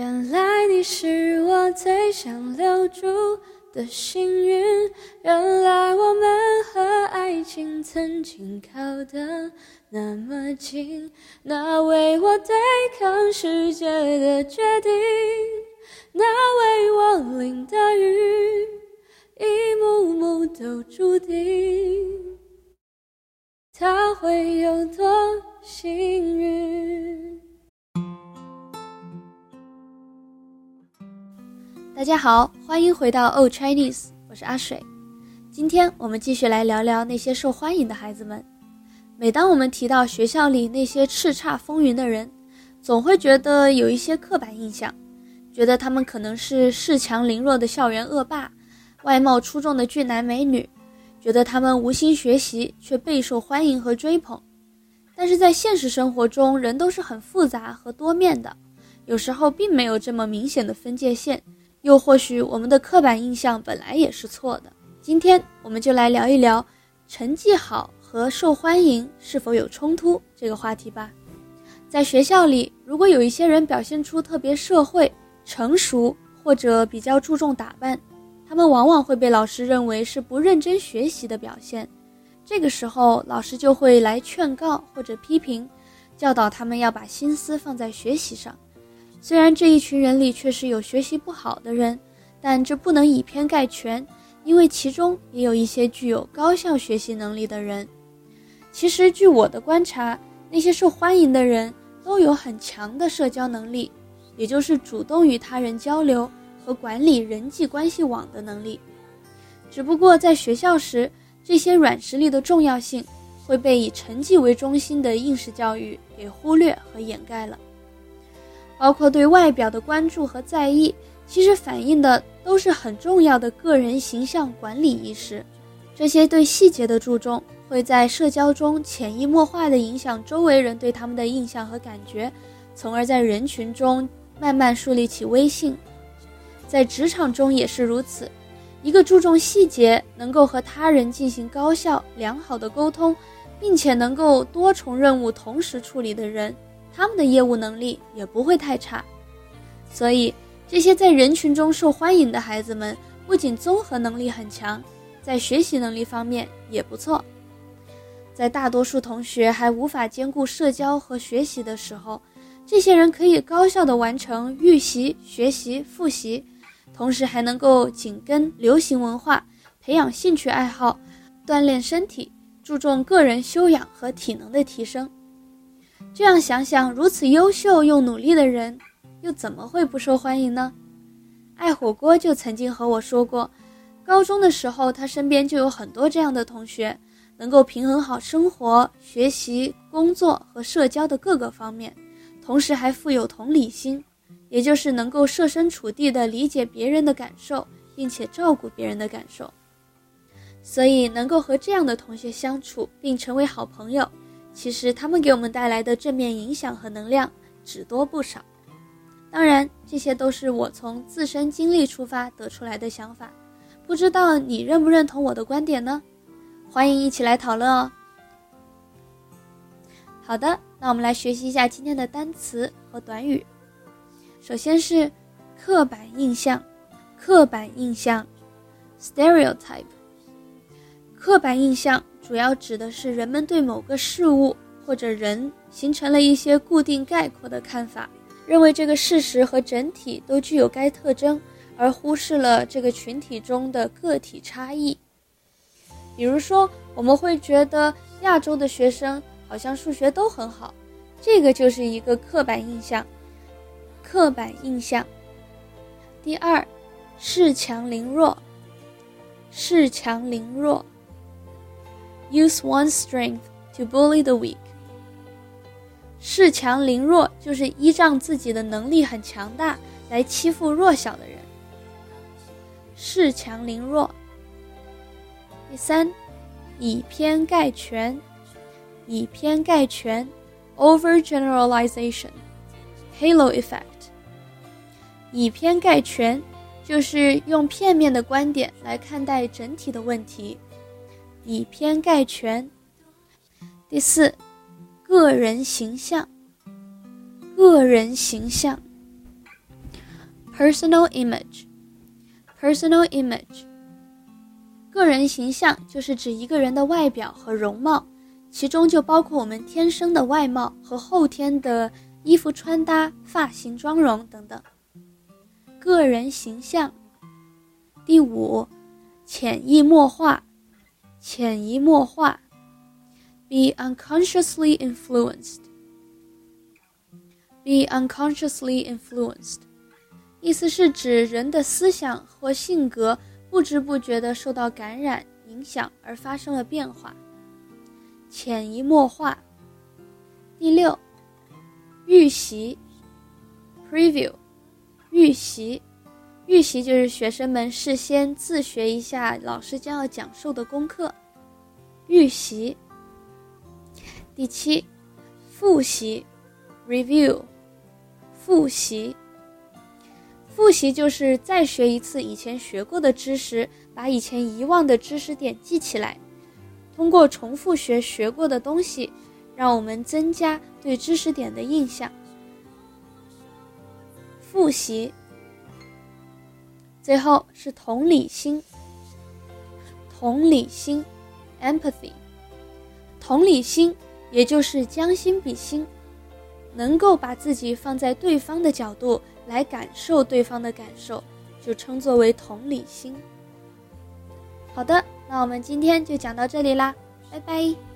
原来你是我最想留住的幸运，原来我们和爱情曾经靠得那么近，那为我对抗世界的决定，那为我淋的雨，一幕幕都注定，他会有多幸运。大家好，欢迎回到 Old Chinese，我是阿水。今天我们继续来聊聊那些受欢迎的孩子们。每当我们提到学校里那些叱咤风云的人，总会觉得有一些刻板印象，觉得他们可能是恃强凌弱的校园恶霸，外貌出众的俊男美女，觉得他们无心学习却备受欢迎和追捧。但是在现实生活中，人都是很复杂和多面的，有时候并没有这么明显的分界线。又或许我们的刻板印象本来也是错的。今天我们就来聊一聊成绩好和受欢迎是否有冲突这个话题吧。在学校里，如果有一些人表现出特别社会、成熟或者比较注重打扮，他们往往会被老师认为是不认真学习的表现。这个时候，老师就会来劝告或者批评，教导他们要把心思放在学习上。虽然这一群人里确实有学习不好的人，但这不能以偏概全，因为其中也有一些具有高效学习能力的人。其实，据我的观察，那些受欢迎的人都有很强的社交能力，也就是主动与他人交流和管理人际关系网的能力。只不过在学校时，这些软实力的重要性会被以成绩为中心的应试教育给忽略和掩盖了。包括对外表的关注和在意，其实反映的都是很重要的个人形象管理意识。这些对细节的注重，会在社交中潜移默化地影响周围人对他们的印象和感觉，从而在人群中慢慢树立起威信。在职场中也是如此，一个注重细节、能够和他人进行高效良好的沟通，并且能够多重任务同时处理的人。他们的业务能力也不会太差，所以这些在人群中受欢迎的孩子们，不仅综合能力很强，在学习能力方面也不错。在大多数同学还无法兼顾社交和学习的时候，这些人可以高效地完成预习、学习、复习，同时还能够紧跟流行文化，培养兴趣爱好，锻炼身体，注重个人修养和体能的提升。这样想想，如此优秀又努力的人，又怎么会不受欢迎呢？爱火锅就曾经和我说过，高中的时候他身边就有很多这样的同学，能够平衡好生活、学习、工作和社交的各个方面，同时还富有同理心，也就是能够设身处地的理解别人的感受，并且照顾别人的感受。所以能够和这样的同学相处，并成为好朋友。其实他们给我们带来的正面影响和能量只多不少，当然这些都是我从自身经历出发得出来的想法，不知道你认不认同我的观点呢？欢迎一起来讨论哦。好的，那我们来学习一下今天的单词和短语。首先是刻板印象，刻板印象，stereotype，刻板印象。主要指的是人们对某个事物或者人形成了一些固定概括的看法，认为这个事实和整体都具有该特征，而忽视了这个群体中的个体差异。比如说，我们会觉得亚洲的学生好像数学都很好，这个就是一个刻板印象。刻板印象。第二，恃强凌弱。恃强凌弱。Use one's strength to bully the weak。恃强凌弱就是依仗自己的能力很强大来欺负弱小的人。恃强凌弱。第三，以偏概全。以偏概全，overgeneralization，halo effect。以偏概全就是用片面的观点来看待整体的问题。以偏概全。第四，个人形象。个人形象 Personal image，personal image，个人形象就是指一个人的外表和容貌，其中就包括我们天生的外貌和后天的衣服穿搭、发型、妆容等等。个人形象。第五，潜移默化，潜移默化，be unconsciously influenced，be unconsciously influenced。意思是指人的思想或性格不知不觉地受到感染、影响而发生了变化，潜移默化。第六，预习，preview，预习，预习就是学生们事先自学一下老师将要讲授的功课，预习。第七，复习，review，复习。复习就是再学一次以前学过的知识，把以前遗忘的知识点记起来。通过重复学学过的东西，让我们增加对知识点的印象。复习。最后是同理心。同理心，empathy。同理心也就是将心比心，能够把自己放在对方的角度。来感受对方的感受，就称作为同理心。好的，那我们今天就讲到这里啦，拜拜。